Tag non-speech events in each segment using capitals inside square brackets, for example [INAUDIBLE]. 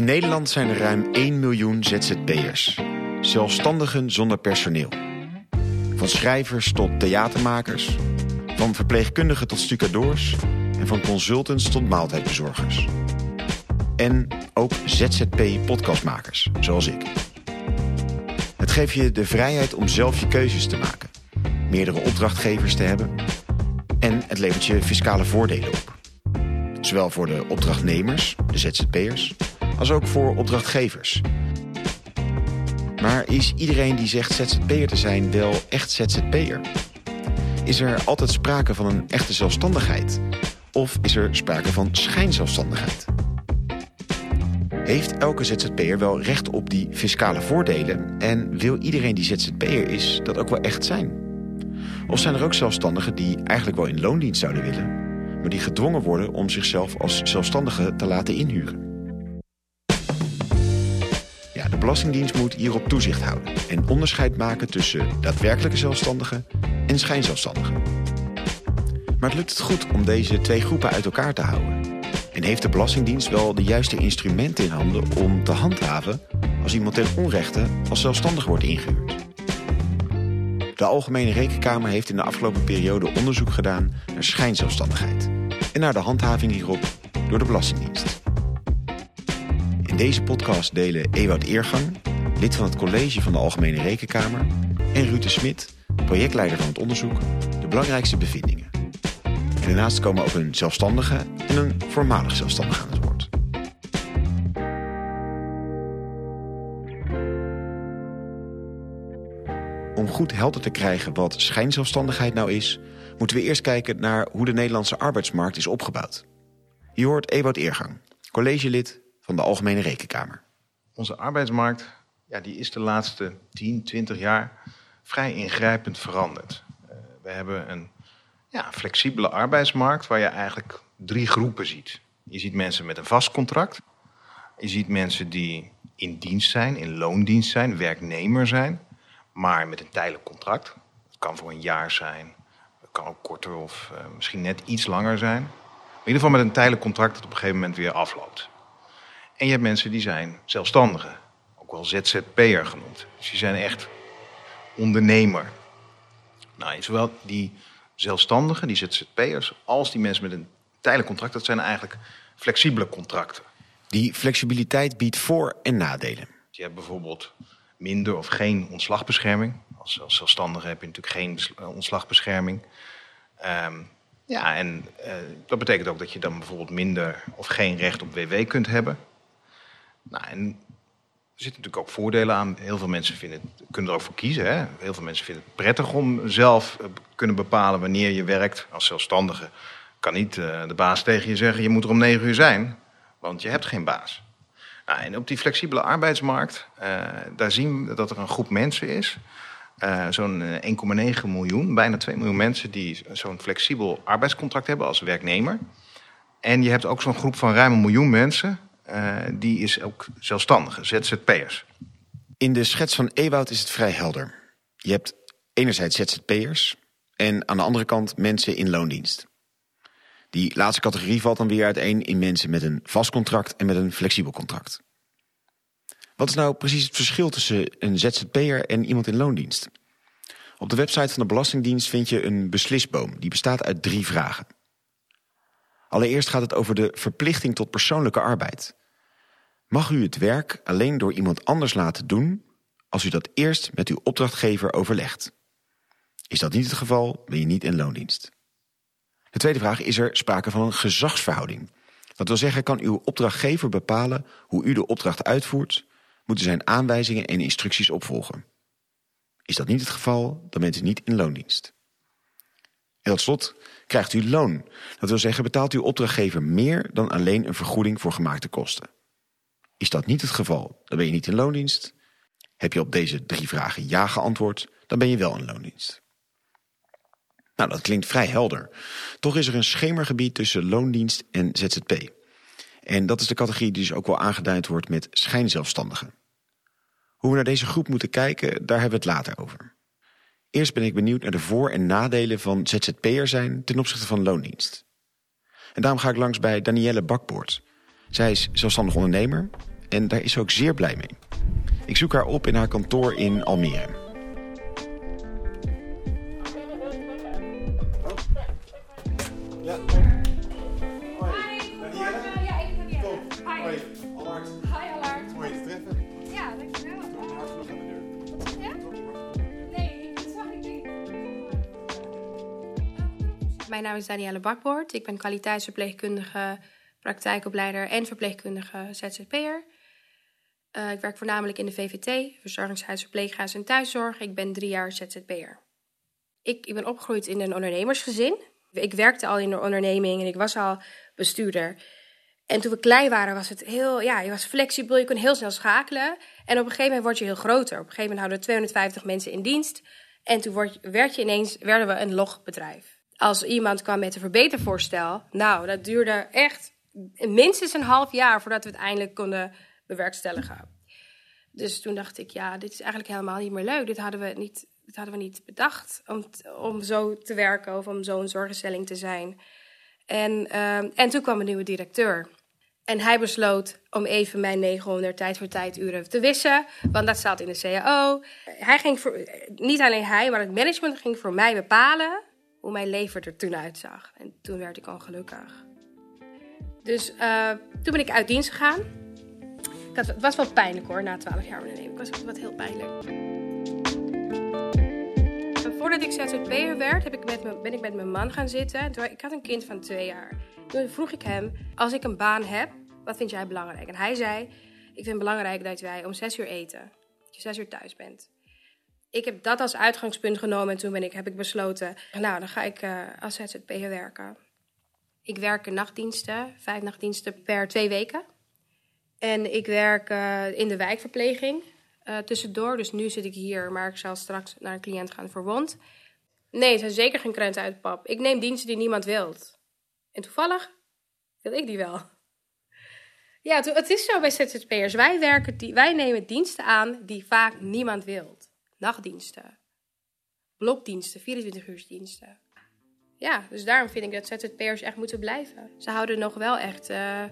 In Nederland zijn er ruim 1 miljoen ZZP'ers. Zelfstandigen zonder personeel. Van schrijvers tot theatermakers. Van verpleegkundigen tot stucadoors. En van consultants tot maaltijdbezorgers. En ook ZZP-podcastmakers, zoals ik. Het geeft je de vrijheid om zelf je keuzes te maken. Meerdere opdrachtgevers te hebben. En het levert je fiscale voordelen op. Zowel voor de opdrachtnemers, de ZZP'ers, als ook voor opdrachtgevers. Maar is iedereen die zegt ZZP'er te zijn wel echt ZZP'er? Is er altijd sprake van een echte zelfstandigheid? Of is er sprake van schijnzelfstandigheid? Heeft elke ZZP'er wel recht op die fiscale voordelen? En wil iedereen die ZZP'er is dat ook wel echt zijn? Of zijn er ook zelfstandigen die eigenlijk wel in loondienst zouden willen... maar die gedwongen worden om zichzelf als zelfstandige te laten inhuren? Belastingdienst moet hierop toezicht houden... en onderscheid maken tussen daadwerkelijke zelfstandigen en schijnzelfstandigen. Maar lukt het goed om deze twee groepen uit elkaar te houden? En heeft de Belastingdienst wel de juiste instrumenten in handen om te handhaven als iemand ten onrechte als zelfstandig wordt ingehuurd? De Algemene Rekenkamer heeft in de afgelopen periode onderzoek gedaan naar schijnzelfstandigheid en naar de handhaving hierop door de Belastingdienst. Deze podcast delen Ewout Eergang, lid van het college van de Algemene Rekenkamer, en Ruud de Smit, projectleider van het onderzoek, de belangrijkste bevindingen. En daarnaast komen ook een zelfstandige en een voormalig zelfstandige aan het woord. Om goed helder te krijgen wat schijnzelfstandigheid nou is... moeten we eerst kijken naar hoe de Nederlandse arbeidsmarkt is opgebouwd. Hier hoort Ewout Eergang, collegelid van de Algemene Rekenkamer. Onze arbeidsmarkt ja, die is de laatste 10, 20 jaar vrij ingrijpend veranderd. Uh, we hebben een ja, flexibele arbeidsmarkt waar je eigenlijk drie groepen ziet. Je ziet mensen met een vast contract. Je ziet mensen die in dienst zijn, in loondienst zijn, werknemer zijn, maar met een tijdelijk contract. Het kan voor een jaar zijn, het kan ook korter of uh, misschien net iets langer zijn. In ieder geval met een tijdelijk contract dat op een gegeven moment weer afloopt. En je hebt mensen die zijn zelfstandigen, ook wel ZZP'er genoemd. Dus die zijn echt ondernemer. Nou, zowel die zelfstandigen, die ZZP'ers, als die mensen met een tijdelijk contract, dat zijn eigenlijk flexibele contracten. Die flexibiliteit biedt voor- en nadelen. Je hebt bijvoorbeeld minder of geen ontslagbescherming. Als, als zelfstandige heb je natuurlijk geen ontslagbescherming. Um, ja, en uh, dat betekent ook dat je dan bijvoorbeeld minder of geen recht op WW kunt hebben. Nou, en er zitten natuurlijk ook voordelen aan. Heel veel mensen vinden, kunnen er ook voor kiezen. Hè? Heel veel mensen vinden het prettig om zelf uh, kunnen bepalen wanneer je werkt. Als zelfstandige kan niet uh, de baas tegen je zeggen: je moet er om negen uur zijn, want je hebt geen baas. Nou, en op die flexibele arbeidsmarkt, uh, daar zien we dat er een groep mensen is. zo'n 1,9 miljoen, bijna 2 miljoen mensen die zo'n flexibel arbeidscontract hebben als werknemer. En je hebt ook zo'n groep van ruim een miljoen mensen die is ook zelfstandige, ZZP'ers. In de schets van Ewoud is het vrij helder. Je hebt enerzijds ZZP'ers en aan de andere kant mensen in loondienst. Die laatste categorie valt dan weer uiteen in mensen met een vast contract en met een flexibel contract. Wat is nou precies het verschil tussen een ZZP'er en iemand in loondienst? Op de website van de Belastingdienst vind je een beslisboom. Die bestaat uit drie vragen. Allereerst gaat het over de verplichting tot persoonlijke arbeid. Mag u het werk alleen door iemand anders laten doen als u dat eerst met uw opdrachtgever overlegt? Is dat niet het geval, ben je niet in loondienst. De tweede vraag is er sprake van een gezagsverhouding. Dat wil zeggen, kan uw opdrachtgever bepalen hoe u de opdracht uitvoert, moeten zijn aanwijzingen en instructies opvolgen. Is dat niet het geval, dan bent u niet in loondienst. En tot slot krijgt u loon. Dat wil zeggen, betaalt uw opdrachtgever meer dan alleen een vergoeding voor gemaakte kosten. Is dat niet het geval, dan ben je niet in loondienst. Heb je op deze drie vragen ja geantwoord, dan ben je wel in loondienst. Nou, dat klinkt vrij helder. Toch is er een schemergebied tussen loondienst en ZZP. En dat is de categorie die dus ook wel aangeduid wordt met schijnzelfstandigen. Hoe we naar deze groep moeten kijken, daar hebben we het later over. Eerst ben ik benieuwd naar de voor- en nadelen van ZZP'er zijn ten opzichte van loondienst. En daarom ga ik langs bij Danielle Bakboord. Zij is zelfstandig ondernemer en daar is ze ook zeer blij mee. Ik zoek haar op in haar kantoor in Almere. Ja. Mijn naam is Danielle Bakboord. Ik ben kwaliteitsverpleegkundige, praktijkopleider en verpleegkundige ZZP'er. Uh, ik werk voornamelijk in de VVT, verzorgingshuis, verpleeghuis en thuiszorg. Ik ben drie jaar ZZP'er. Ik, ik ben opgegroeid in een ondernemersgezin. Ik werkte al in de onderneming en ik was al bestuurder. En toen we klein waren was het heel, ja, je was flexibel, je kon heel snel schakelen. En op een gegeven moment word je heel groter. Op een gegeven moment hadden we 250 mensen in dienst. En toen word, werd je ineens, werden we een logbedrijf. Als iemand kwam met een verbetervoorstel, nou, dat duurde echt minstens een half jaar voordat we het eindelijk konden bewerkstelligen. Dus toen dacht ik, ja, dit is eigenlijk helemaal niet meer leuk. Dit hadden we niet, dit hadden we niet bedacht om, om zo te werken of om zo'n zorginstelling te zijn. En, uh, en toen kwam een nieuwe directeur. En hij besloot om even mijn 900 tijd voor tijduren te wissen, want dat staat in de CAO. Hij ging voor, niet alleen hij, maar het management ging voor mij bepalen hoe mijn leven er toen uitzag. En toen werd ik ongelukkig. Dus uh, toen ben ik uit dienst gegaan. Het was wel pijnlijk hoor, na 12 jaar ondernemen. Het was wat heel pijnlijk. Voordat ik ZZP'er werd, heb ik met me, ben ik met mijn man gaan zitten. Ik had een kind van twee jaar. Toen vroeg ik hem, als ik een baan heb, wat vind jij belangrijk? En hij zei, ik vind het belangrijk dat wij om zes uur eten. Dat je zes uur thuis bent. Ik heb dat als uitgangspunt genomen en toen ben ik, heb ik besloten, nou dan ga ik uh, als ZZP'er werken. Ik werk nachtdiensten, vijf nachtdiensten per twee weken. En ik werk uh, in de wijkverpleging uh, tussendoor. Dus nu zit ik hier, maar ik zal straks naar een cliënt gaan voor wond. Nee, het zijn zeker geen krenten uit pap. Ik neem diensten die niemand wilt. En toevallig wil ik die wel. Ja, het is zo bij ZZP'ers. Wij, werken die, wij nemen diensten aan die vaak niemand wilt. Nachtdiensten, blokdiensten, 24-uursdiensten. Ja, dus daarom vind ik dat ZZP'ers echt moeten blijven. Ze houden nog wel echt uh,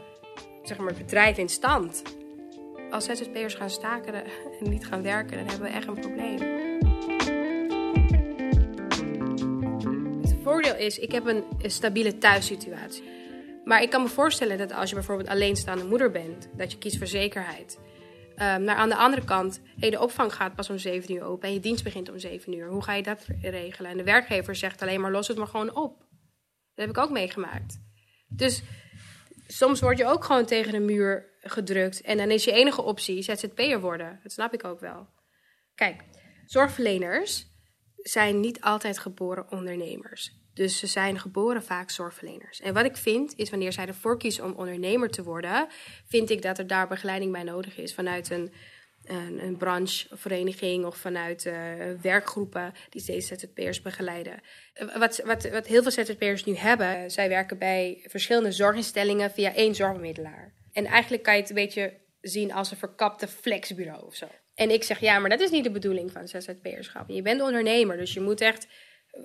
zeg maar het bedrijf in stand. Als ZZP'ers gaan staken en [LAUGHS] niet gaan werken, dan hebben we echt een probleem. Het voordeel is, ik heb een, stabiele thuissituatie. Maar ik kan me voorstellen dat als je bijvoorbeeld alleenstaande moeder bent, dat je kiest voor zekerheid. Um, maar aan de andere kant, hey, de opvang gaat pas om 7 uur open en je dienst begint om 7 uur. Hoe ga je dat regelen? En de werkgever zegt alleen maar los het maar gewoon op. Dat heb ik ook meegemaakt. Dus soms word je ook gewoon tegen de muur gedrukt. En dan is je enige optie ZZP'er worden. Dat snap ik ook wel. Kijk, zorgverleners zijn niet altijd geboren ondernemers. Dus ze zijn geboren vaak zorgverleners. En wat ik vind, is wanneer zij ervoor kiezen om ondernemer te worden, vind ik dat er daar begeleiding bij nodig is vanuit een, een, een branchevereniging of vanuit uh, werkgroepen die ZZP'ers begeleiden. Wat, wat, wat heel veel ZZP'ers nu hebben, zij werken bij verschillende zorginstellingen via één zorgmiddelaar. En eigenlijk kan je het een beetje zien als een verkapte flexbureau of zo. En ik zeg, ja, maar dat is niet de bedoeling van ZZP'erschap. Je bent ondernemer, dus je moet echt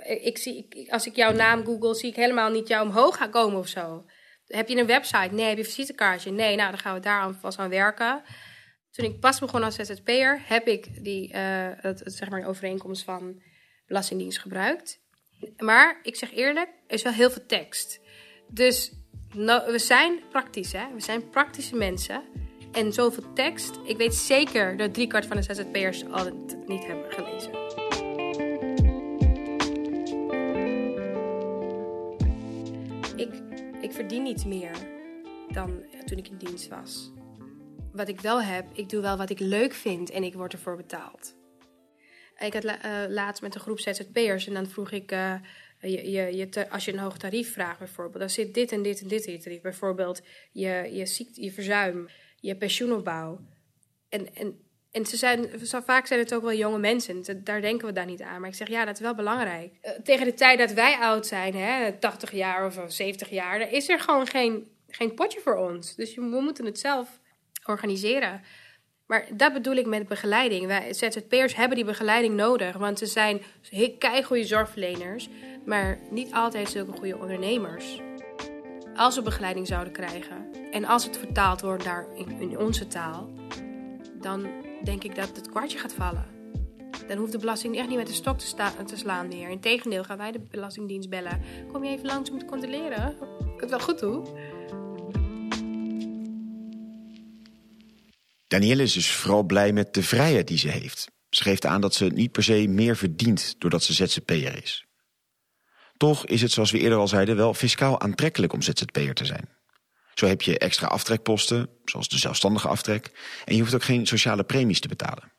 ik zie, als ik jouw naam google, zie ik helemaal niet jou omhoog gaan komen of zo. Heb je een website? Nee. Heb je een visitekaartje? Nee. Nou, dan gaan we daar vast aan werken. Toen ik pas begon als ZZP'er, heb ik die uh, het, zeg maar, overeenkomst van Belastingdienst gebruikt. Maar ik zeg eerlijk, er is wel heel veel tekst. Dus no, we zijn praktisch, hè? We zijn praktische mensen. En zoveel tekst, ik weet zeker dat driekwart van de ZZP'ers al het niet hebben gelezen. Ik, ik verdien niet meer dan toen ik in dienst was. Wat ik wel heb, ik doe wel wat ik leuk vind en ik word ervoor betaald. Ik had uh, laatst met een groep ZZP'ers en dan vroeg ik, uh, je, je, als je een hoog tarief vraagt bijvoorbeeld, dan zit dit en dit en dit in je tarief. Bijvoorbeeld je, je, ziekte, je verzuim, je pensioenopbouw. En, en en ze zijn, vaak zijn het ook wel jonge mensen. Daar denken we daar niet aan. Maar ik zeg, ja, dat is wel belangrijk. Uh, tegen de tijd dat wij oud zijn, hè, 80 jaar of 70 jaar, is er gewoon geen, geen potje voor ons. Dus we moeten het zelf organiseren. Maar dat bedoel ik met begeleiding. Wij ZZP'ers hebben die begeleiding nodig. Want ze zijn goede zorgverleners, maar niet altijd zulke goede ondernemers. Als we begeleiding zouden krijgen En als het vertaald wordt naar in, onze taal, dan denk ik dat het kwartje gaat vallen. Dan hoeft de belasting echt niet met de stok te, sta- te slaan meer. Integendeel gaan wij de Belastingdienst bellen. Kom je even langs om te controleren? Ik het wel goed doe. Danielle is dus vooral blij met de vrijheid die ze heeft. Ze geeft aan dat ze niet per se meer verdient doordat ze ZZP'er is. Toch is het, zoals we eerder al zeiden, wel fiscaal aantrekkelijk om ZZP'er te zijn. Zo heb je extra aftrekposten, zoals de zelfstandige aftrek, en je hoeft ook geen sociale premies te betalen.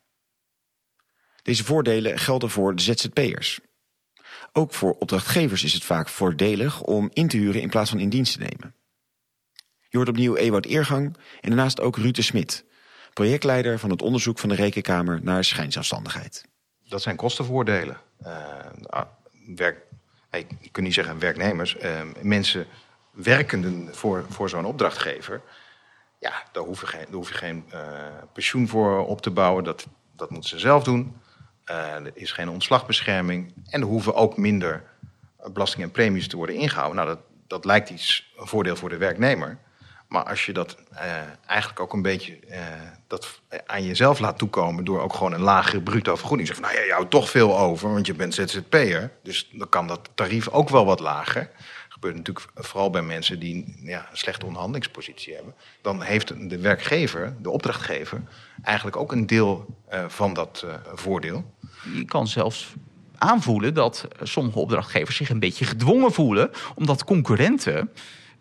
Deze voordelen gelden voor de ZZP'ers. Ook voor opdrachtgevers is het vaak voordelig om in te huren in plaats van in dienst te nemen. Je hoort opnieuw Ewout Eergang en daarnaast ook Ruud de Smit, projectleider van het onderzoek van de Rekenkamer naar schijnzelfstandigheid. Dat zijn kostenvoordelen. Uh, werk, je kunt niet zeggen werknemers, uh, mensen werkenden voor, voor zo'n opdrachtgever. Ja, daar hoef je geen, daar hoef je geen pensioen voor op te bouwen. Dat, dat moeten ze zelf doen. Er is geen ontslagbescherming. En er hoeven ook minder belasting en premies te worden ingehouden. Nou, dat, dat lijkt iets een voordeel voor de werknemer. Maar als je dat uh, eigenlijk ook een beetje uh, dat aan jezelf laat toekomen... door ook gewoon een lagere bruto vergoeding. Zeg van, nou ja, je houdt toch veel over, want je bent ZZP'er. Dus dan kan dat tarief ook wel wat lager. Dat gebeurt natuurlijk vooral bij mensen die ja, een slechte onderhandelingspositie hebben. Dan heeft de werkgever, de opdrachtgever, eigenlijk ook een deel uh, van dat voordeel. Je kan zelfs aanvoelen dat sommige opdrachtgevers zich een beetje gedwongen voelen... omdat concurrenten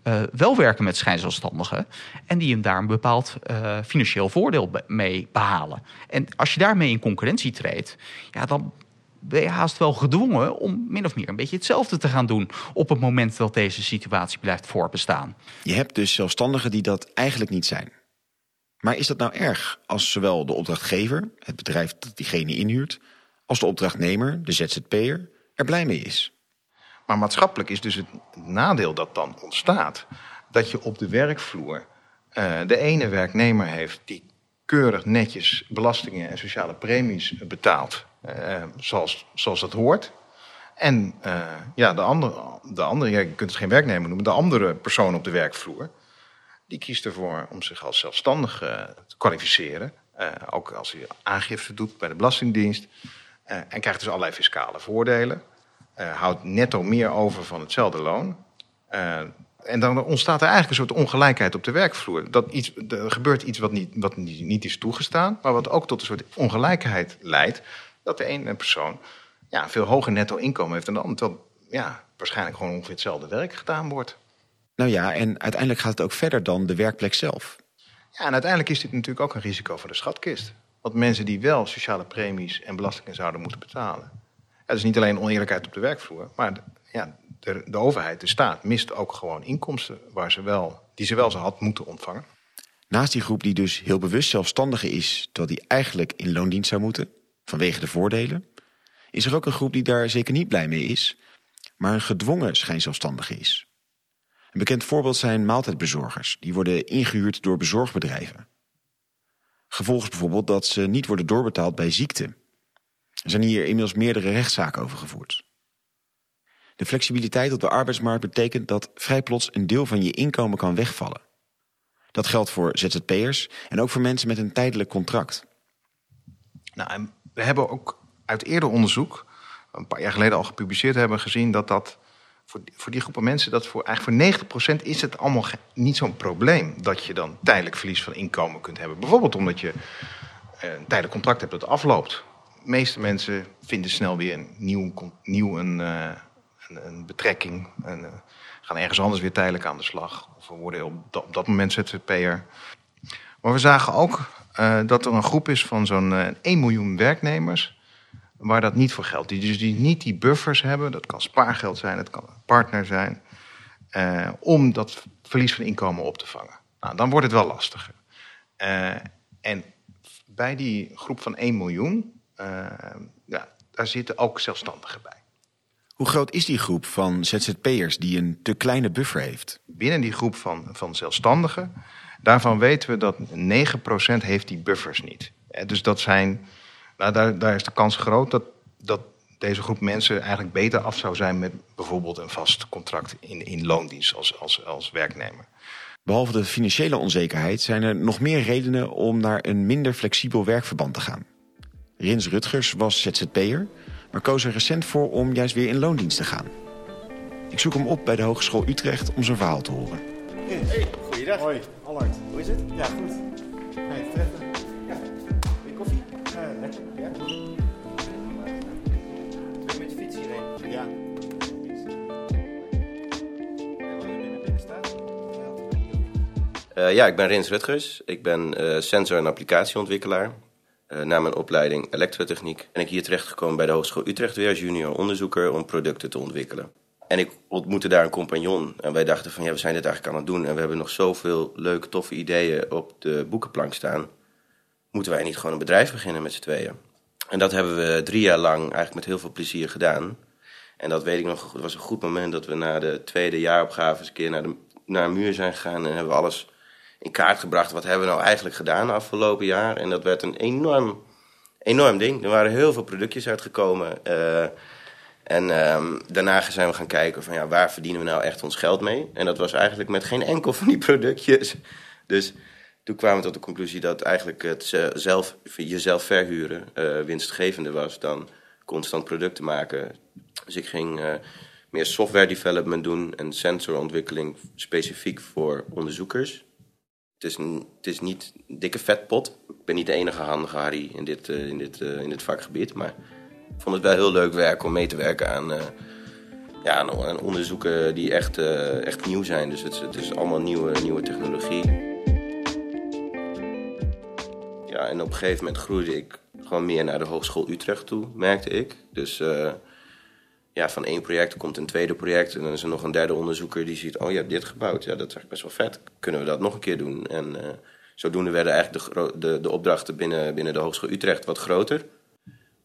uh, wel werken met schijnzelfstandigen en die hem daar een bepaald uh, financieel voordeel mee behalen. En als je daarmee in concurrentie treedt, ja, dan ben je haast wel gedwongen om min of meer een beetje hetzelfde te gaan doen op het moment dat deze situatie blijft voorbestaan. Je hebt dus zelfstandigen die dat eigenlijk niet zijn. Maar is dat nou erg als zowel de opdrachtgever, het bedrijf dat diegene inhuurt, als de opdrachtnemer, de ZZP'er, er blij mee is? Maar maatschappelijk is dus het nadeel dat dan ontstaat... dat je op de werkvloer uh, de ene werknemer heeft... die keurig netjes belastingen en sociale premies betaalt... Uh, zoals, zoals dat hoort. En uh, ja, de andere, de andere je kunt het geen werknemer noemen... de andere persoon op de werkvloer... die kiest ervoor om zich als zelfstandige te kwalificeren. ook als hij aangifte doet bij de Belastingdienst... en krijgt dus allerlei fiscale voordelen... Uh, houdt netto meer over van hetzelfde loon. Uh, en dan ontstaat er eigenlijk een soort ongelijkheid op de werkvloer. Dat iets, er gebeurt iets wat, niet, wat niet, niet is toegestaan, maar wat ook tot een soort ongelijkheid leidt. Dat de ene persoon ja, veel hoger netto inkomen heeft dan de ander. Terwijl ja, waarschijnlijk gewoon ongeveer hetzelfde werk gedaan wordt. Nou ja, en uiteindelijk gaat het ook verder dan de werkplek zelf. Ja, en uiteindelijk is dit natuurlijk ook een risico voor de schatkist. Want mensen die wel sociale premies en belastingen zouden moeten betalen, het is niet alleen oneerlijkheid op de werkvloer, maar de, ja, de, de, overheid, de staat, mist ook gewoon inkomsten waar ze wel, die ze wel zo had moeten ontvangen. Naast die groep die dus heel bewust zelfstandige is, terwijl die eigenlijk in loondienst zou moeten, vanwege de voordelen, is er ook een groep die daar zeker niet blij mee is, maar een gedwongen schijnzelfstandige is. Een bekend voorbeeld zijn maaltijdbezorgers, die worden ingehuurd door bezorgbedrijven. Gevolg is bijvoorbeeld dat ze niet worden doorbetaald bij ziekte er zijn hier inmiddels meerdere rechtszaken over gevoerd. De flexibiliteit op de arbeidsmarkt betekent dat vrij plots een deel van je inkomen kan wegvallen. Dat geldt voor ZZP'ers en ook voor mensen met een tijdelijk contract. Nou, we hebben ook uit eerder onderzoek, een paar jaar geleden al gepubliceerd hebben, gezien dat dat voor die, voor die groepen mensen, dat voor eigenlijk voor 90% is het allemaal niet zo'n probleem dat je dan tijdelijk verlies van inkomen kunt hebben. Bijvoorbeeld omdat je een tijdelijk contract hebt dat afloopt meeste mensen vinden snel weer een nieuw, nieuw een, uh, een, een, betrekking. En, uh, gaan ergens anders weer tijdelijk aan de slag. Of worden op dat, op dat moment ZZP'er. Maar we zagen ook uh, dat er een groep is van zo'n 1 miljoen werknemers... waar dat niet voor geldt. Die dus die niet die buffers hebben. Dat kan spaargeld zijn, dat kan een partner zijn. om dat verlies van inkomen op te vangen. Nou, dan wordt het wel lastiger. en bij die groep van 1 miljoen ja, daar zitten ook zelfstandigen bij. Hoe groot is die groep van ZZP'ers die een te kleine buffer heeft? Binnen die groep van, van zelfstandigen, daarvan weten we dat 9% heeft die buffers niet. Dus dat zijn, nou, daar, daar is de kans groot dat, dat deze groep mensen eigenlijk beter af zou zijn met bijvoorbeeld een vast contract in, in loondienst als, als, als werknemer. Behalve de financiële onzekerheid zijn er nog meer redenen om naar een minder flexibel werkverband te gaan. Rins Rutgers was ZZP'er, maar koos er recent voor om juist weer in loondienst te gaan. Ik zoek hem op bij de Hogeschool Utrecht om zijn verhaal te horen. Hey, goeiedag. Hoi, Allard. Hoe is het? Ja, goed. Hey, treffen. Ja. Koffie? Ja, lekker. Ja? Doe je met je fiets hierheen? Ja. En wat er binnen, binnen staat? Eh, ja, ik ben Rins Rutgers. Ik ben eh, sensor- en applicatieontwikkelaar. Eh na mijn opleiding elektrotechniek ben ik hier terechtgekomen bij de Hogeschool Utrecht weer als junior onderzoeker om producten te ontwikkelen. En ik ontmoette daar een compagnon en wij dachten van ja, we zijn dit eigenlijk aan het doen en we hebben nog zoveel leuke, toffe ideeën op de boekenplank staan. Moeten wij niet gewoon een bedrijf beginnen met z'n tweeën? En dat hebben we drie jaar lang eigenlijk met heel veel plezier gedaan. En dat weet ik nog, het was een goed moment dat we na de tweede jaaropgave eens een keer naar, de, naar muur zijn gegaan en hebben we alles in kaart gebracht. Wat hebben we nou eigenlijk gedaan afgelopen jaar? En dat werd een enorm, enorm ding. Er waren heel veel productjes uitgekomen. eh, en ehm, daarna zijn we gaan kijken van ja, waar verdienen we nou echt ons geld mee? En dat was eigenlijk met geen enkel van die productjes. Dus toen kwamen we tot de conclusie dat eigenlijk het ze- zelf, jezelf verhuren eh, winstgevender was dan constant producten maken. Dus ik ging eh, meer software development doen en sensorontwikkeling specifiek voor onderzoekers. Het is, het is niet een dikke vetpot. Ik ben niet de enige handige Harry in dit, eh, in dit, eh, in dit vakgebied. Maar ik vond het wel heel leuk werk om mee te werken aan, eh, ja, aan, onderzoeken die echt, echt nieuw zijn. Dus het, is- allemaal nieuwe, nieuwe technologie. Ja, en op een gegeven moment groeide ik gewoon meer naar de Hogeschool Utrecht toe, merkte ik. Dus ja, van één project komt een tweede project. En dan is er nog een derde onderzoeker die ziet... oh, je hebt dit gebouwd. Ja, dat is best wel vet. Kunnen we dat nog een keer doen? En eh, zodoende werden eigenlijk de, de, de opdrachten binnen, binnen de Hogeschool Utrecht wat groter.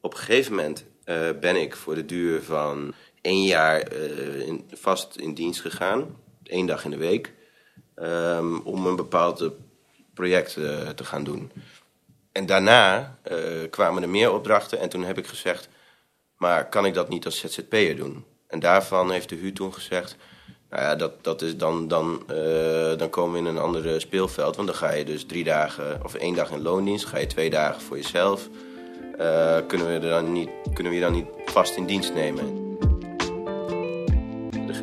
Op een gegeven moment eh, ben ik voor de duur van één jaar eh, in, vast in dienst gegaan. één dag in de week. ehm, om een bepaald project te gaan doen. En daarna kwamen er meer opdrachten. En toen heb ik gezegd... Maar kan ik dat niet als ZZP'er doen? En daarvan heeft de HU toen gezegd... Nou ja, dat, dat is dan, dan, eh, dan komen we in een ander speelveld. Want dan ga je dus drie dagen of één dag in loondienst. Ga je twee dagen voor jezelf. Eh, kunnen, we dan niet, kunnen we je dan niet vast in dienst nemen?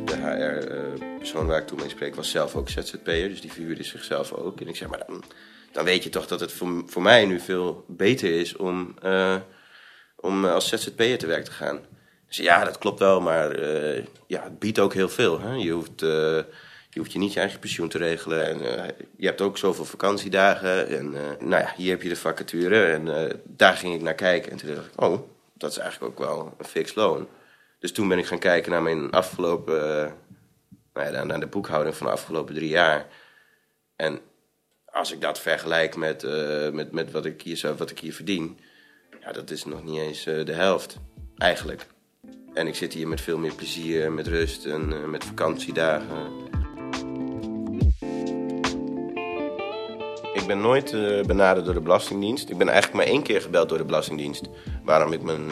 De, HR-persoon waar ik toen mee spreek was zelf ook ZZP'er. Dus die verhuurde zichzelf ook. En ik zeg, maar dan, dan weet je toch dat het voor, voor mij nu veel beter is om... eh, om eh, als ZZP'er te werk te gaan. Dus ja, dat klopt wel, maar eh, ja, het biedt ook heel veel. Hè? Je, hoeft, eh, je hoeft je niet je eigen pensioen te regelen. En, je hebt ook zoveel vakantiedagen. En nou ja, hier heb je de vacature. En daar ging ik naar kijken. En toen dacht ik, oh, dat is eigenlijk ook wel een fix loon. Dus toen ben ik gaan kijken naar mijn afgelopen... nou ja, naar de boekhouding van de afgelopen drie jaar. En als ik dat vergelijk met, met, met wat, ik hier, wat ik hier verdien... Ja, dat is nog niet eens eh, de helft, eigenlijk. En ik zit hier met veel meer plezier, met rust en eh, met vakantiedagen. Ik ben nooit eh, benaderd door de Belastingdienst. Ik ben eigenlijk maar één keer gebeld door de Belastingdienst. Waarom ik mijn,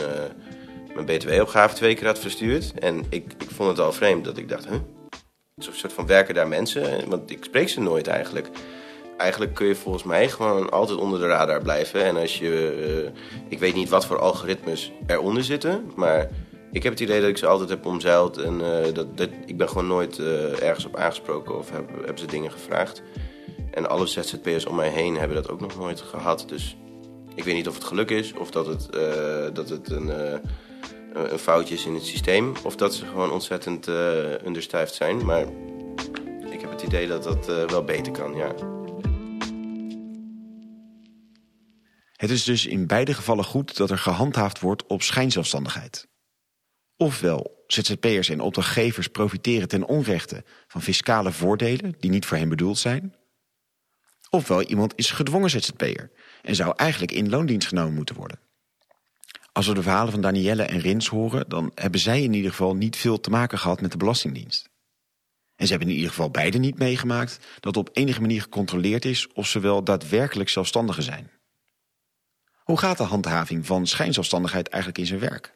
mijn btw-opgave twee keer had verstuurd. En ik, ik vond het al vreemd dat ik dacht, huh? Zo'n soort van werken daar mensen? Want ik spreek ze nooit eigenlijk eigenlijk kun je volgens mij gewoon altijd onder de radar blijven. En als je. eh, ik weet niet wat voor algoritmes eronder zitten. Maar ik heb het idee dat ik ze altijd heb omzeild. En eh, dat, dat, ik ben gewoon nooit eh, ergens op aangesproken of heb, hebben ze dingen gevraagd. En alle ZZP'ers om mij heen hebben dat ook nog nooit gehad. Dus ik weet niet of het geluk is of dat het, dat het een, een foutje is in het systeem. Of dat ze gewoon ontzettend understijfd zijn. Maar ik heb het idee dat dat wel beter kan, ja. Het is dus in beide gevallen goed dat er gehandhaafd wordt op schijnzelfstandigheid. Ofwel, ZZP'ers en opdrachtgevers profiteren ten onrechte van fiscale voordelen die niet voor hen bedoeld zijn. Ofwel, iemand is gedwongen ZZP'er en zou eigenlijk in loondienst genomen moeten worden. Als we de verhalen van Danielle en Rins horen, dan hebben zij in ieder geval niet veel te maken gehad met de Belastingdienst. En ze hebben in ieder geval beide niet meegemaakt dat op enige manier gecontroleerd is of ze wel daadwerkelijk zelfstandigen zijn. Hoe gaat de handhaving van schijnzelfstandigheid eigenlijk in zijn werk?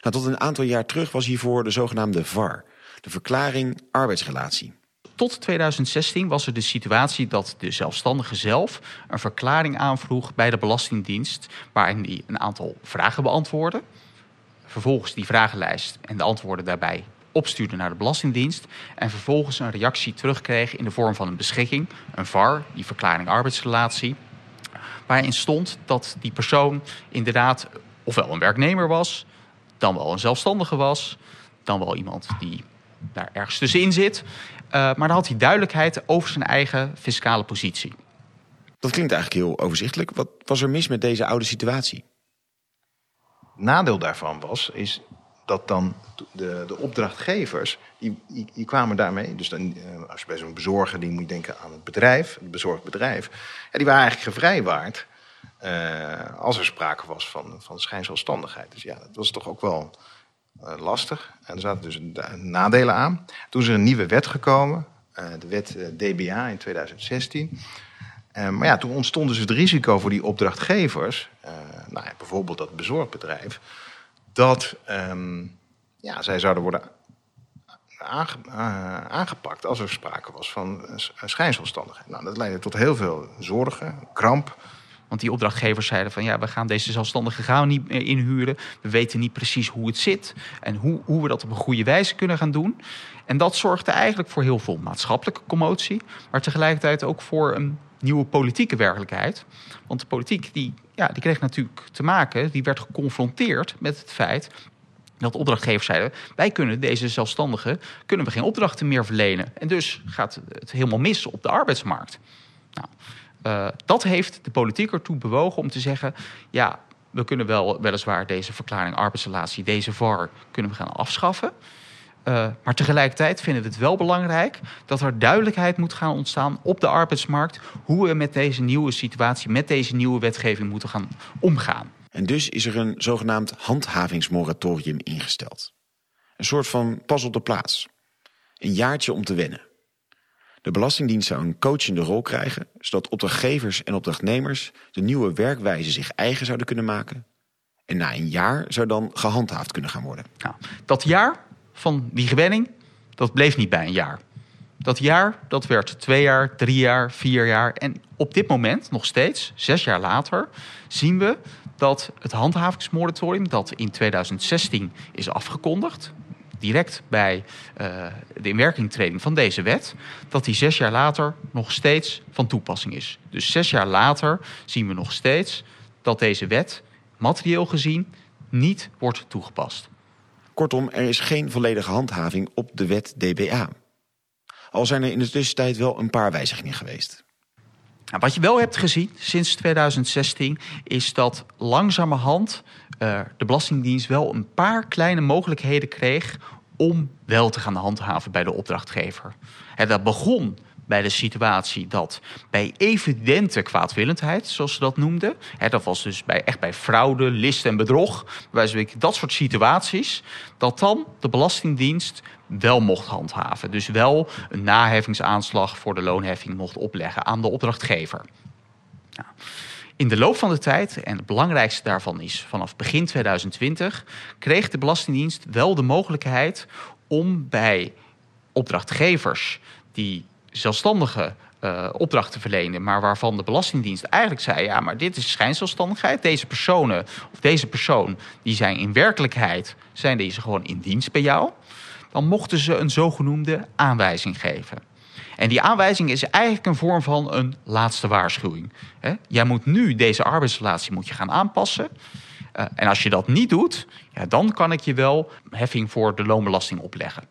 Nou, tot een aantal jaar terug was hiervoor de zogenaamde VAR, de verklaring arbeidsrelatie. tot 2016 was er de situatie dat de zelfstandige zelf een verklaring aanvroeg bij de Belastingdienst, waarin hij een aantal vragen beantwoordde. Vervolgens die vragenlijst en de antwoorden daarbij opstuurde naar de Belastingdienst. En vervolgens een reactie terugkreeg in de vorm van een beschikking, een VAR, die verklaring arbeidsrelatie. Waarin stond dat die persoon inderdaad ofwel een werknemer was, dan wel een zelfstandige was, dan wel iemand die daar ergens tussenin zit. Uh, maar dan had hij duidelijkheid over zijn eigen fiscale positie. Dat klinkt eigenlijk heel overzichtelijk. Wat was er mis met deze oude situatie? Nadeel daarvan was, is dat dan de, de opdrachtgevers, die, die, kwamen daarmee. Dus dan, eh, als je bij zo'n bezorger, die moet je denken aan het bedrijf, het bezorgbedrijf. Ja, die waren eigenlijk gevrijwaard uh, als er sprake was van, van schijnzelfstandigheid. Dus ja, dat was toch ook wel uh, lastig. En er zaten dus nadelen aan. Toen is er een nieuwe wet gekomen, de wet DBA in 2016. maar ja, toen ontstond dus het risico voor die opdrachtgevers, nou ja, bijvoorbeeld dat bezorgbedrijf, dat um, ja, zij zouden worden uh, aangepakt als er sprake was van schijnzelfstandigheid. Nou, dat leidde tot heel veel zorgen, kramp. Want die opdrachtgevers zeiden van ja, we gaan deze zelfstandigen niet meer inhuren. We weten niet precies hoe het zit en hoe, hoe we dat op een goede wijze kunnen gaan doen. En dat zorgde eigenlijk voor heel veel maatschappelijke commotie, maar tegelijkertijd ook voor een nieuwe politieke werkelijkheid. Want de politiek die, ja, die kreeg natuurlijk te maken, die werd geconfronteerd met het feit dat opdrachtgevers zeiden: wij kunnen deze zelfstandigen kunnen we geen opdrachten meer verlenen. En dus gaat het helemaal mis op de arbeidsmarkt. Nou, uh, dat heeft de politiek ertoe bewogen om te zeggen: ja, we kunnen wel weliswaar deze verklaring arbeidsrelatie, deze VAR, kunnen we gaan afschaffen. Uh, maar tegelijkertijd vinden we het wel belangrijk dat er duidelijkheid moet gaan ontstaan op de arbeidsmarkt hoe we met deze nieuwe situatie, met deze nieuwe wetgeving moeten gaan omgaan. En dus is er een zogenaamd handhavingsmoratorium ingesteld. Een soort van pas op de plaats. Een jaartje om te wennen. De Belastingdienst zou een coachende rol krijgen, zodat opdrachtgevers en opdrachtnemers de nieuwe werkwijze zich eigen zouden kunnen maken. En na een jaar zou dan gehandhaafd kunnen gaan worden. Nou, dat jaar van die gewenning, dat bleef niet bij een jaar. Dat jaar, dat werd twee jaar, drie jaar, vier jaar. En op dit moment, nog steeds, zes jaar later, zien we dat het handhavingsmoratorium, dat in 2016 is afgekondigd, direct bij uh, de inwerkingtreding van deze wet, dat die zes jaar later nog steeds van toepassing is. Dus zes jaar later zien we nog steeds dat deze wet materieel gezien niet wordt toegepast. Kortom, er is geen volledige handhaving op de wet DBA. Al zijn er in de tussentijd wel een paar wijzigingen geweest. Nou, wat je wel hebt gezien sinds 2016 is dat langzamerhand uh, de Belastingdienst wel een paar kleine mogelijkheden kreeg om wel te gaan handhaven bij de opdrachtgever. En dat begon bij de situatie dat bij evidente kwaadwillendheid, zoals ze dat noemden, dat was dus bij, echt bij fraude, list en bedrog, dat soort situaties, dat dan de Belastingdienst wel mocht handhaven. Dus wel een naheffingsaanslag voor de loonheffing mocht opleggen aan de opdrachtgever. In de loop van de tijd, en het belangrijkste daarvan is vanaf begin 2020, kreeg de Belastingdienst wel de mogelijkheid om bij opdrachtgevers die zelfstandige uh, opdrachten verlenen, maar waarvan de Belastingdienst eigenlijk zei: ja, maar dit is schijnzelfstandigheid. Deze personen of deze persoon, die zijn in werkelijkheid zijn deze gewoon in dienst bij jou. Dan mochten ze een zogenoemde aanwijzing geven. En die aanwijzing is eigenlijk een vorm van een laatste waarschuwing. Jij moet nu deze arbeidsrelatie moet je gaan aanpassen. Uh, en als je dat niet doet, ja, dan kan ik je wel heffing voor de loonbelasting opleggen.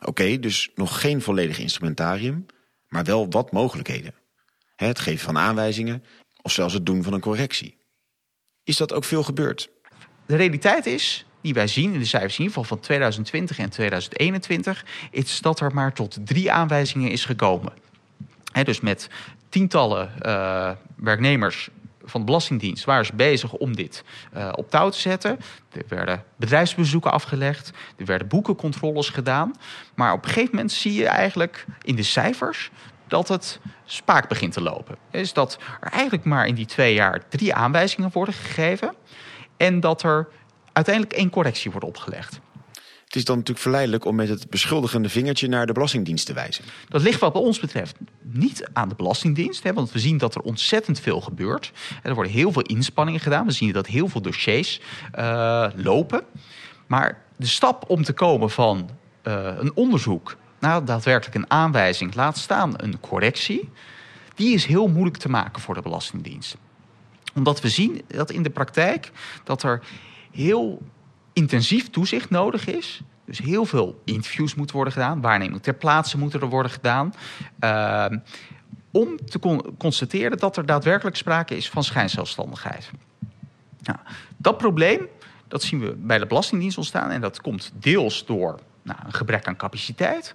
Oké, dus nog geen volledig instrumentarium, maar wel wat mogelijkheden. Het geven van aanwijzingen of zelfs het doen van een correctie. Is dat ook veel gebeurd? De realiteit is, die wij zien in de cijfers in ieder geval van 2020 en 2021, is dat er maar tot drie aanwijzingen is gekomen. He, dus met tientallen uh, werknemers van de Belastingdienst waren ze bezig om dit uh, op touw te zetten. Er werden bedrijfsbezoeken afgelegd, er werden boekencontroles gedaan. Maar op een gegeven moment zie je eigenlijk in de cijfers dat het spaak begint te lopen. Is dat er eigenlijk maar in die twee jaar drie aanwijzingen worden gegeven en dat er uiteindelijk één correctie wordt opgelegd. Het is dan natuurlijk verleidelijk om met het beschuldigende vingertje naar de Belastingdienst te wijzen. Dat ligt wat ons betreft niet aan de Belastingdienst. Hè, want we zien dat er ontzettend veel gebeurt. Er worden heel veel inspanningen gedaan. We zien dat heel veel dossiers uh, lopen. Maar de stap om te komen van uh, een onderzoek naar daadwerkelijk een aanwijzing, laat staan een correctie, die is heel moeilijk te maken voor de Belastingdienst. Omdat we zien dat in de praktijk dat er heel intensief toezicht nodig is. Dus heel veel interviews moeten worden gedaan, waarnemingen ter plaatse moeten er worden gedaan. Uh, om te con constateren dat er daadwerkelijk sprake is van schijnzelfstandigheid. Nou, dat probleem dat zien we bij de Belastingdienst ontstaan en dat komt deels door nou, een gebrek aan capaciteit,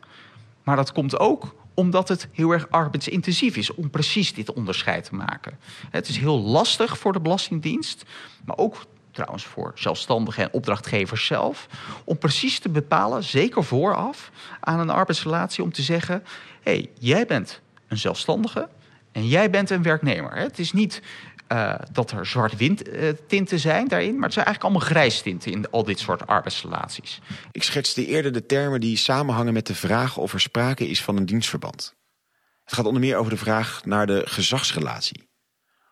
maar dat komt ook omdat het heel erg arbeidsintensief is om precies dit onderscheid te maken. Het is heel lastig voor de Belastingdienst, maar ook trouwens voor zelfstandigen en opdrachtgevers zelf, om precies te bepalen, zeker vooraf aan een arbeidsrelatie, om te zeggen: hé, hey, jij bent een zelfstandige en jij bent een werknemer. Het is niet uh, dat er zwart-wit tinten zijn daarin, maar het zijn eigenlijk allemaal grijs tinten in al dit soort arbeidsrelaties. Ik schetste eerder de termen die samenhangen met de vraag of er sprake is van een dienstverband. Het gaat onder meer over de vraag naar de gezagsrelatie.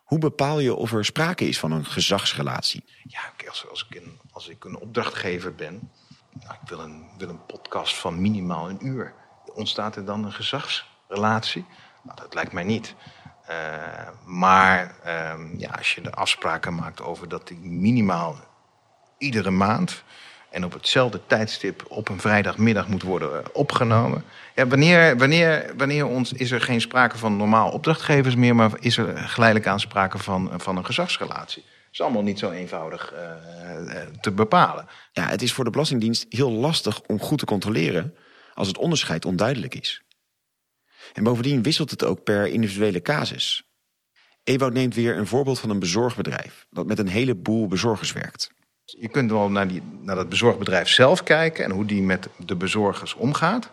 Hoe bepaal je of er sprake is van een gezagsrelatie? Ja, als, als, ik, een, als ik een opdrachtgever ben, nou, ik wil een, wil een podcast van minimaal een uur. Ontstaat er dan een gezagsrelatie? Nou, dat lijkt mij niet. Uh, maar uh, ja, als je de afspraken maakt over dat die minimaal iedere maand en op hetzelfde tijdstip op een vrijdagmiddag moet worden opgenomen. Ja, wanneer, wanneer, wanneer ons, is er geen sprake van normaal opdrachtgevers meer, maar is er geleidelijk aan sprake van, van een gezagsrelatie? Is allemaal niet zo eenvoudig uh, te bepalen. Ja, het is voor de Belastingdienst heel lastig om goed te controleren als het onderscheid onduidelijk is. En bovendien wisselt het ook per individuele casus. Ewout neemt weer een voorbeeld van een bezorgbedrijf dat met een heleboel bezorgers werkt. Je kunt wel naar, die, naar dat bezorgbedrijf zelf kijken en hoe die met de bezorgers omgaat.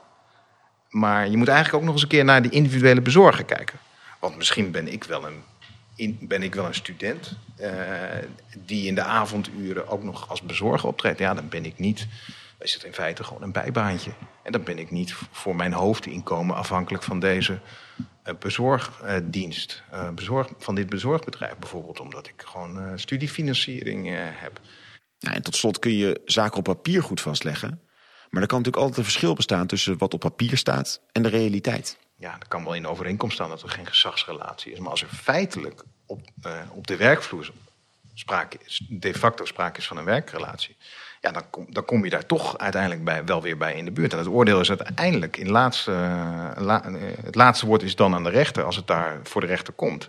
Maar je moet eigenlijk ook nog eens een keer naar die individuele bezorger kijken. Want misschien ben ik wel een, ben ik wel een student uh, die in de avonduren ook nog als bezorger optreedt. Ja, dan ben ik niet. Is het in feite gewoon een bijbaantje. En dan ben ik niet voor mijn hoofdinkomen afhankelijk van deze uh, bezorgdienst. Uh, bezorg, van dit bezorgbedrijf bijvoorbeeld, omdat ik gewoon studiefinanciering heb. Ja, en tot slot kun je zaken op papier goed vastleggen. Maar er kan natuurlijk altijd een verschil bestaan tussen wat op papier staat en de realiteit. Ja, er kan wel in overeenkomst staan dat er geen gezagsrelatie is. Maar als er feitelijk op, uh, op de werkvloer sprake is, de facto sprake is van een werkrelatie. Ja, dan kom, dan kom je daar toch uiteindelijk bij, wel weer bij in de buurt. En het oordeel is uiteindelijk in laatste, la, uh, het laatste woord is dan aan de rechter als het daar voor de rechter komt.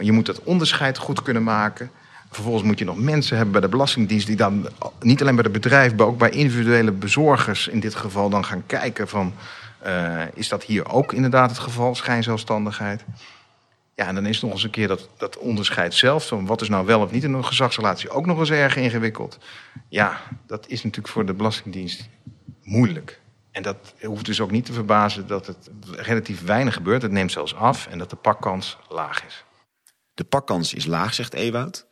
je moet dat onderscheid goed kunnen maken. Vervolgens moet je nog mensen hebben bij de Belastingdienst die dan niet alleen bij het bedrijf, maar ook bij individuele bezorgers in dit geval dan gaan kijken van uh, is dat hier ook inderdaad het geval, schijnzelfstandigheid. Ja, en dan is nog eens een keer dat, dat onderscheid zelf, van wat is nou wel of niet in een gezagsrelatie, ook nog eens erg ingewikkeld. Ja, dat is natuurlijk voor de Belastingdienst moeilijk. En dat hoeft dus ook niet te verbazen dat het relatief weinig gebeurt. Het neemt zelfs af en dat de pakkans laag is. De pakkans is laag, zegt Ewoud.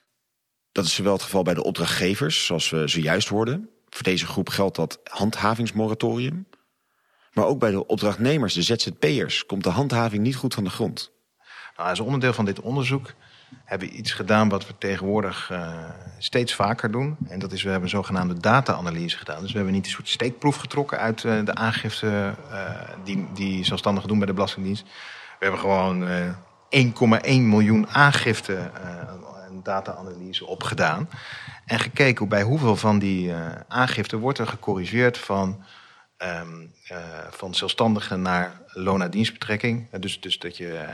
Dat is zowel het geval bij de opdrachtgevers, zoals we zojuist hoorden. Voor deze groep geldt dat handhavingsmoratorium. Maar ook bij de opdrachtnemers, de ZZP'ers, komt de handhaving niet goed van de grond. Nou, als onderdeel van dit onderzoek hebben we iets gedaan wat we tegenwoordig uh, steeds vaker doen. En dat is, we hebben een zogenaamde data-analyse gedaan. Dus we hebben niet een soort steekproef getrokken uit uh, de aangifte uh, die, die zelfstandigen doen bij de Belastingdienst. We hebben gewoon 1,1 miljoen aangiften data-analyse opgedaan. En gekeken bij hoeveel van die uh, aangiften wordt er gecorrigeerd van, um, uh, van zelfstandigen naar loonadienstbetrekking. Dus, dus dat je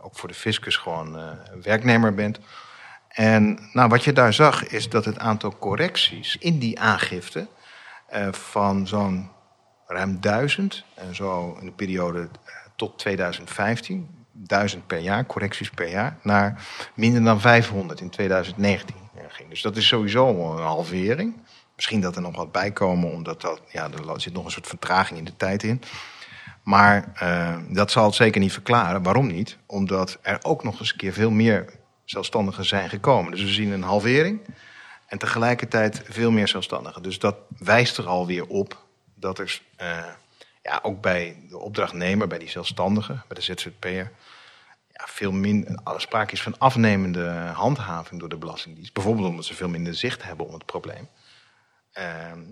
ook voor de fiscus gewoon werknemer bent. En nou, wat je daar zag is dat het aantal correcties in die aangifte van zo'n ruim duizend, en zo in de periode tot 2015, 1000 per jaar, correcties per jaar, naar minder dan 500 in 2019 ging. Dus dat is sowieso een halvering. Misschien dat er nog wat bij komen, omdat dat, ja, er zit nog een soort vertraging in de tijd in. Maar uh, dat zal het zeker niet verklaren. Waarom niet? Omdat er ook nog eens een keer veel meer zelfstandigen zijn gekomen. Dus we zien een halvering. En tegelijkertijd veel meer zelfstandigen. Dus dat wijst er alweer op dat er uh, ja, ook bij de opdrachtnemer, bij die zelfstandige, bij de ZZP'er, ja, veel minder sprake is van afnemende handhaving door de Belastingdienst. Bijvoorbeeld omdat ze veel minder zicht hebben op het probleem. Uh,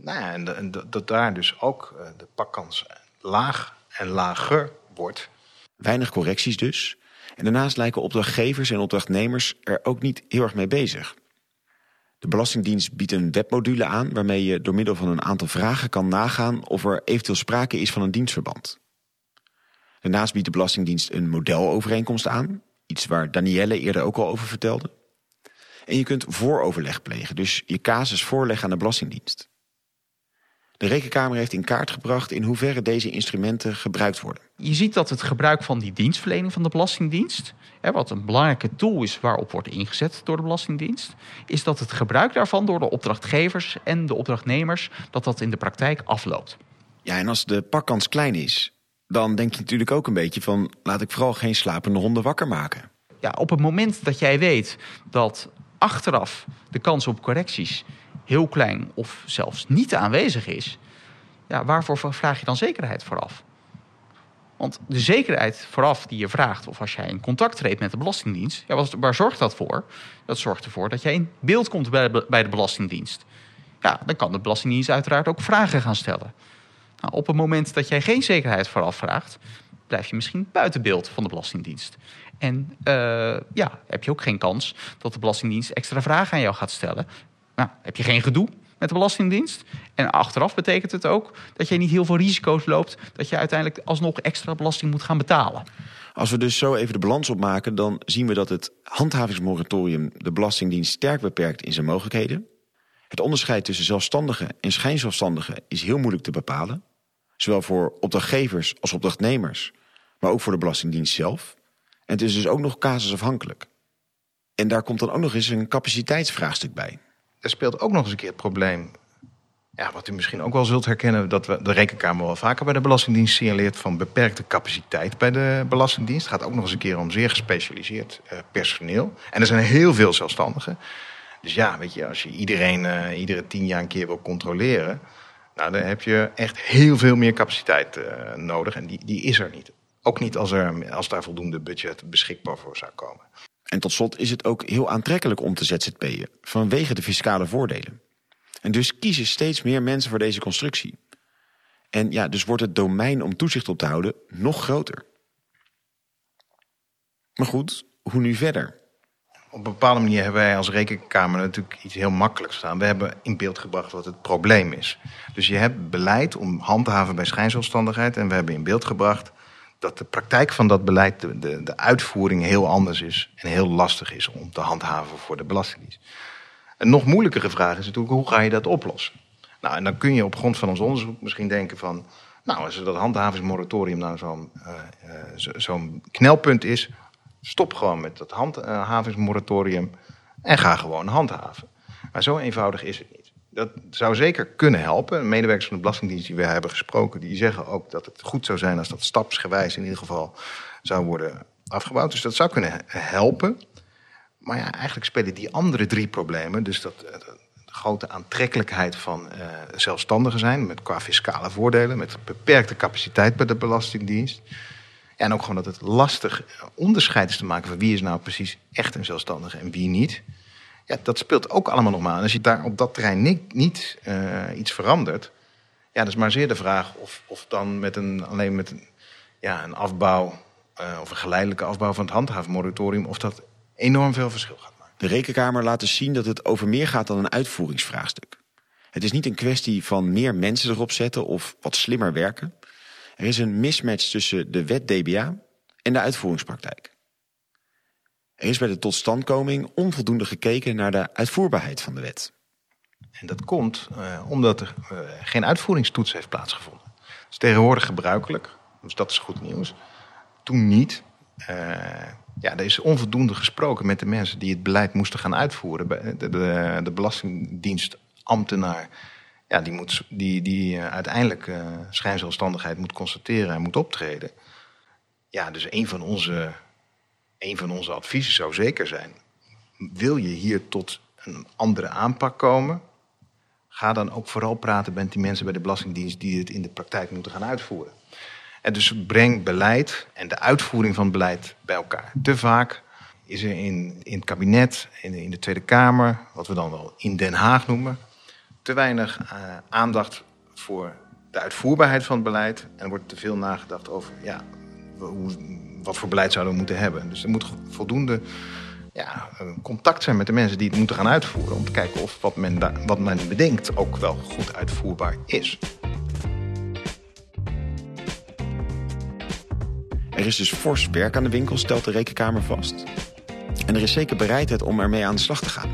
nou ja, en, dat daar dus ook uh, de pakkans laag en lager wordt. Weinig correcties dus. En daarnaast lijken opdrachtgevers en opdrachtnemers er ook niet heel erg mee bezig. De Belastingdienst biedt een webmodule aan waarmee je door middel van een aantal vragen kan nagaan of er eventueel sprake is van een dienstverband. Daarnaast biedt de Belastingdienst een modelovereenkomst aan, iets waar Danielle eerder ook al over vertelde. En je kunt vooroverleg plegen, dus je casus voorleggen aan de Belastingdienst. De Rekenkamer heeft in kaart gebracht in hoeverre deze instrumenten gebruikt worden. Je ziet dat het gebruik van die dienstverlening van de Belastingdienst, wat een belangrijke tool is waarop wordt ingezet door de Belastingdienst, is dat het gebruik daarvan door de opdrachtgevers en de opdrachtnemers, dat dat in de praktijk afloopt. Ja, en als de pakkans klein is, dan denk je natuurlijk ook een beetje van laat ik vooral geen slapende honden wakker maken. Ja, op het moment dat jij weet dat achteraf de kans op correcties heel klein of zelfs niet aanwezig is, ja, waarvoor vraag je dan zekerheid vooraf? Want de zekerheid vooraf die je vraagt, of als jij in contact treedt met de Belastingdienst, ja, waar zorgt dat voor? Dat zorgt ervoor dat jij in beeld komt bij de, Belastingdienst. Ja, dan kan de Belastingdienst uiteraard ook vragen gaan stellen. Nou, op het moment dat jij geen zekerheid vooraf vraagt, blijf je misschien buiten beeld van de Belastingdienst. En uh, ja, heb je ook geen kans dat de Belastingdienst extra vragen aan jou gaat stellen. Nou, heb je geen gedoe met de Belastingdienst. En achteraf betekent het ook dat je niet heel veel risico's loopt... dat je uiteindelijk alsnog extra belasting moet gaan betalen. Als we dus zo even de balans opmaken... dan zien we dat het handhavingsmoratorium de Belastingdienst sterk beperkt in zijn mogelijkheden. Het onderscheid tussen zelfstandigen en schijnzelfstandigen is heel moeilijk te bepalen. Zowel voor opdrachtgevers als opdrachtnemers, maar ook voor de Belastingdienst zelf. En het is dus ook nog casusafhankelijk. En daar komt dan ook nog eens een capaciteitsvraagstuk bij er speelt ook nog eens een keer het probleem. Ja, wat u misschien ook wel zult herkennen, dat we de rekenkamer wel vaker bij de Belastingdienst signaleert van beperkte capaciteit bij de Belastingdienst. Het gaat ook nog eens een keer om zeer gespecialiseerd uh, personeel. En er zijn heel veel zelfstandigen. Dus ja, weet je, als je iedereen uh, iedere tien jaar een keer wil controleren, nou, dan heb je echt heel veel meer capaciteit uh, nodig. En die, die is er niet. Ook niet als, er, als daar voldoende budget beschikbaar voor zou komen. En tot slot is het ook heel aantrekkelijk om te ZZP'en, vanwege de fiscale voordelen. En dus kiezen steeds meer mensen voor deze constructie. En ja, dus wordt het domein om toezicht op te houden nog groter. Maar goed, hoe nu verder? Op een bepaalde manier hebben wij als rekenkamer natuurlijk iets heel makkelijks staan. We hebben in beeld gebracht wat het probleem is. Dus je hebt beleid om handhaven bij schijnzelfstandigheid. En we hebben in beeld gebracht dat de praktijk van dat beleid, de, de, uitvoering heel anders is en heel lastig is om te handhaven voor de Belastingdienst. Een nog moeilijkere vraag is natuurlijk, hoe ga je dat oplossen? Nou, en dan kun je op grond van ons onderzoek misschien denken van, nou, als dat handhavingsmoratorium nou zo'n uh, uh, zo'n knelpunt is, stop gewoon met dat handhavingsmoratorium en ga gewoon handhaven. Maar zo eenvoudig is het niet dat zou zeker kunnen helpen. Medewerkers van de Belastingdienst die we hebben gesproken, die zeggen ook dat het goed zou zijn als dat stapsgewijs in ieder geval zou worden afgebouwd. Dus dat zou kunnen helpen. Maar ja, eigenlijk spelen die andere drie problemen, dus dat eh, de grote aantrekkelijkheid van uh, zelfstandigen zijn, met qua fiscale voordelen, met beperkte capaciteit bij de Belastingdienst. En ook gewoon dat het lastig onderscheid is te maken van wie is nou precies echt een zelfstandige en wie niet. Ja, dat speelt ook allemaal nog maar aan. Als je daar op dat terrein niet, niet uh, iets verandert... Ja, dat is maar zeer de vraag of, of dan met een, alleen met een, ja, een afbouw... Uh, of een geleidelijke afbouw van het handhaafmoratorium... of dat enorm veel verschil gaat maken. De Rekenkamer laat dus zien dat het over meer gaat dan een uitvoeringsvraagstuk. Het is niet een kwestie van meer mensen erop zetten of wat slimmer werken. Er is een mismatch tussen de wet DBA en de uitvoeringspraktijk. Er is bij de totstandkoming onvoldoende gekeken naar de uitvoerbaarheid van de wet. En dat komt uh, omdat er uh, geen uitvoeringstoets heeft plaatsgevonden. Dat is tegenwoordig gebruikelijk, dus dat is goed nieuws. Toen niet. Uh, ja, er is onvoldoende gesproken met de mensen die het beleid moesten gaan uitvoeren. De, de, belastingdienstambtenaar, ja, die, moet, die, die uiteindelijk schijnzelfstandigheid moet constateren en moet optreden. Ja, dus een van onze een van onze adviezen zou zeker zijn. Wil je hier tot een andere aanpak komen, ga dan ook vooral praten met die mensen bij de Belastingdienst die het in de praktijk moeten gaan uitvoeren. En dus breng beleid en de uitvoering van beleid bij elkaar. Te vaak is er in, in het kabinet, in, in de Tweede Kamer, wat we dan wel in Den Haag noemen, te weinig uh, aandacht voor de uitvoerbaarheid van het beleid. En er wordt te veel nagedacht over ja, hoe, wat voor beleid zouden we moeten hebben. Dus er moet voldoende ja, contact zijn met de mensen die het moeten gaan uitvoeren. Om te kijken of wat men, wat men bedenkt ook wel goed uitvoerbaar is. Er is dus fors werk aan de winkel, stelt de Rekenkamer vast. En er is zeker bereidheid om ermee aan de slag te gaan.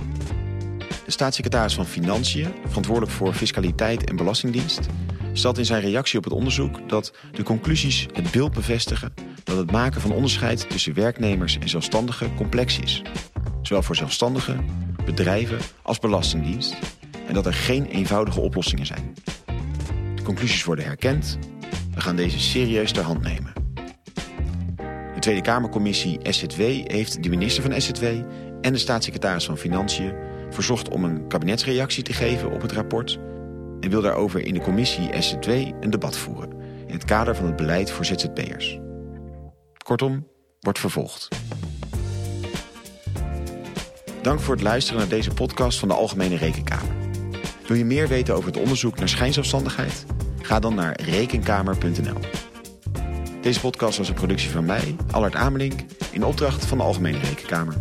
De staatssecretaris van Financiën, verantwoordelijk voor fiscaliteit en belastingdienst, stelt in zijn reactie op het onderzoek dat de conclusies het beeld bevestigen dat het maken van onderscheid tussen werknemers en zelfstandigen complex is. Zowel voor zelfstandigen, bedrijven als belastingdienst. En dat er geen eenvoudige oplossingen zijn. De conclusies worden herkend. We gaan deze serieus ter hand nemen. De Tweede Kamercommissie SZW heeft de minister van SZW en de staatssecretaris van Financiën verzocht om een kabinetsreactie te geven op het rapport en wil daarover in de commissie SZW een debat voeren in het kader van het beleid voor ZZP'ers. Kortom, wordt vervolgd. Dank voor het luisteren naar deze podcast van de Algemene Rekenkamer. Wil je meer weten over het onderzoek naar schijnzelfstandigheid? Ga dan naar rekenkamer.nl. Deze podcast was een productie van mij, Allard Amelink, in opdracht van de Algemene Rekenkamer.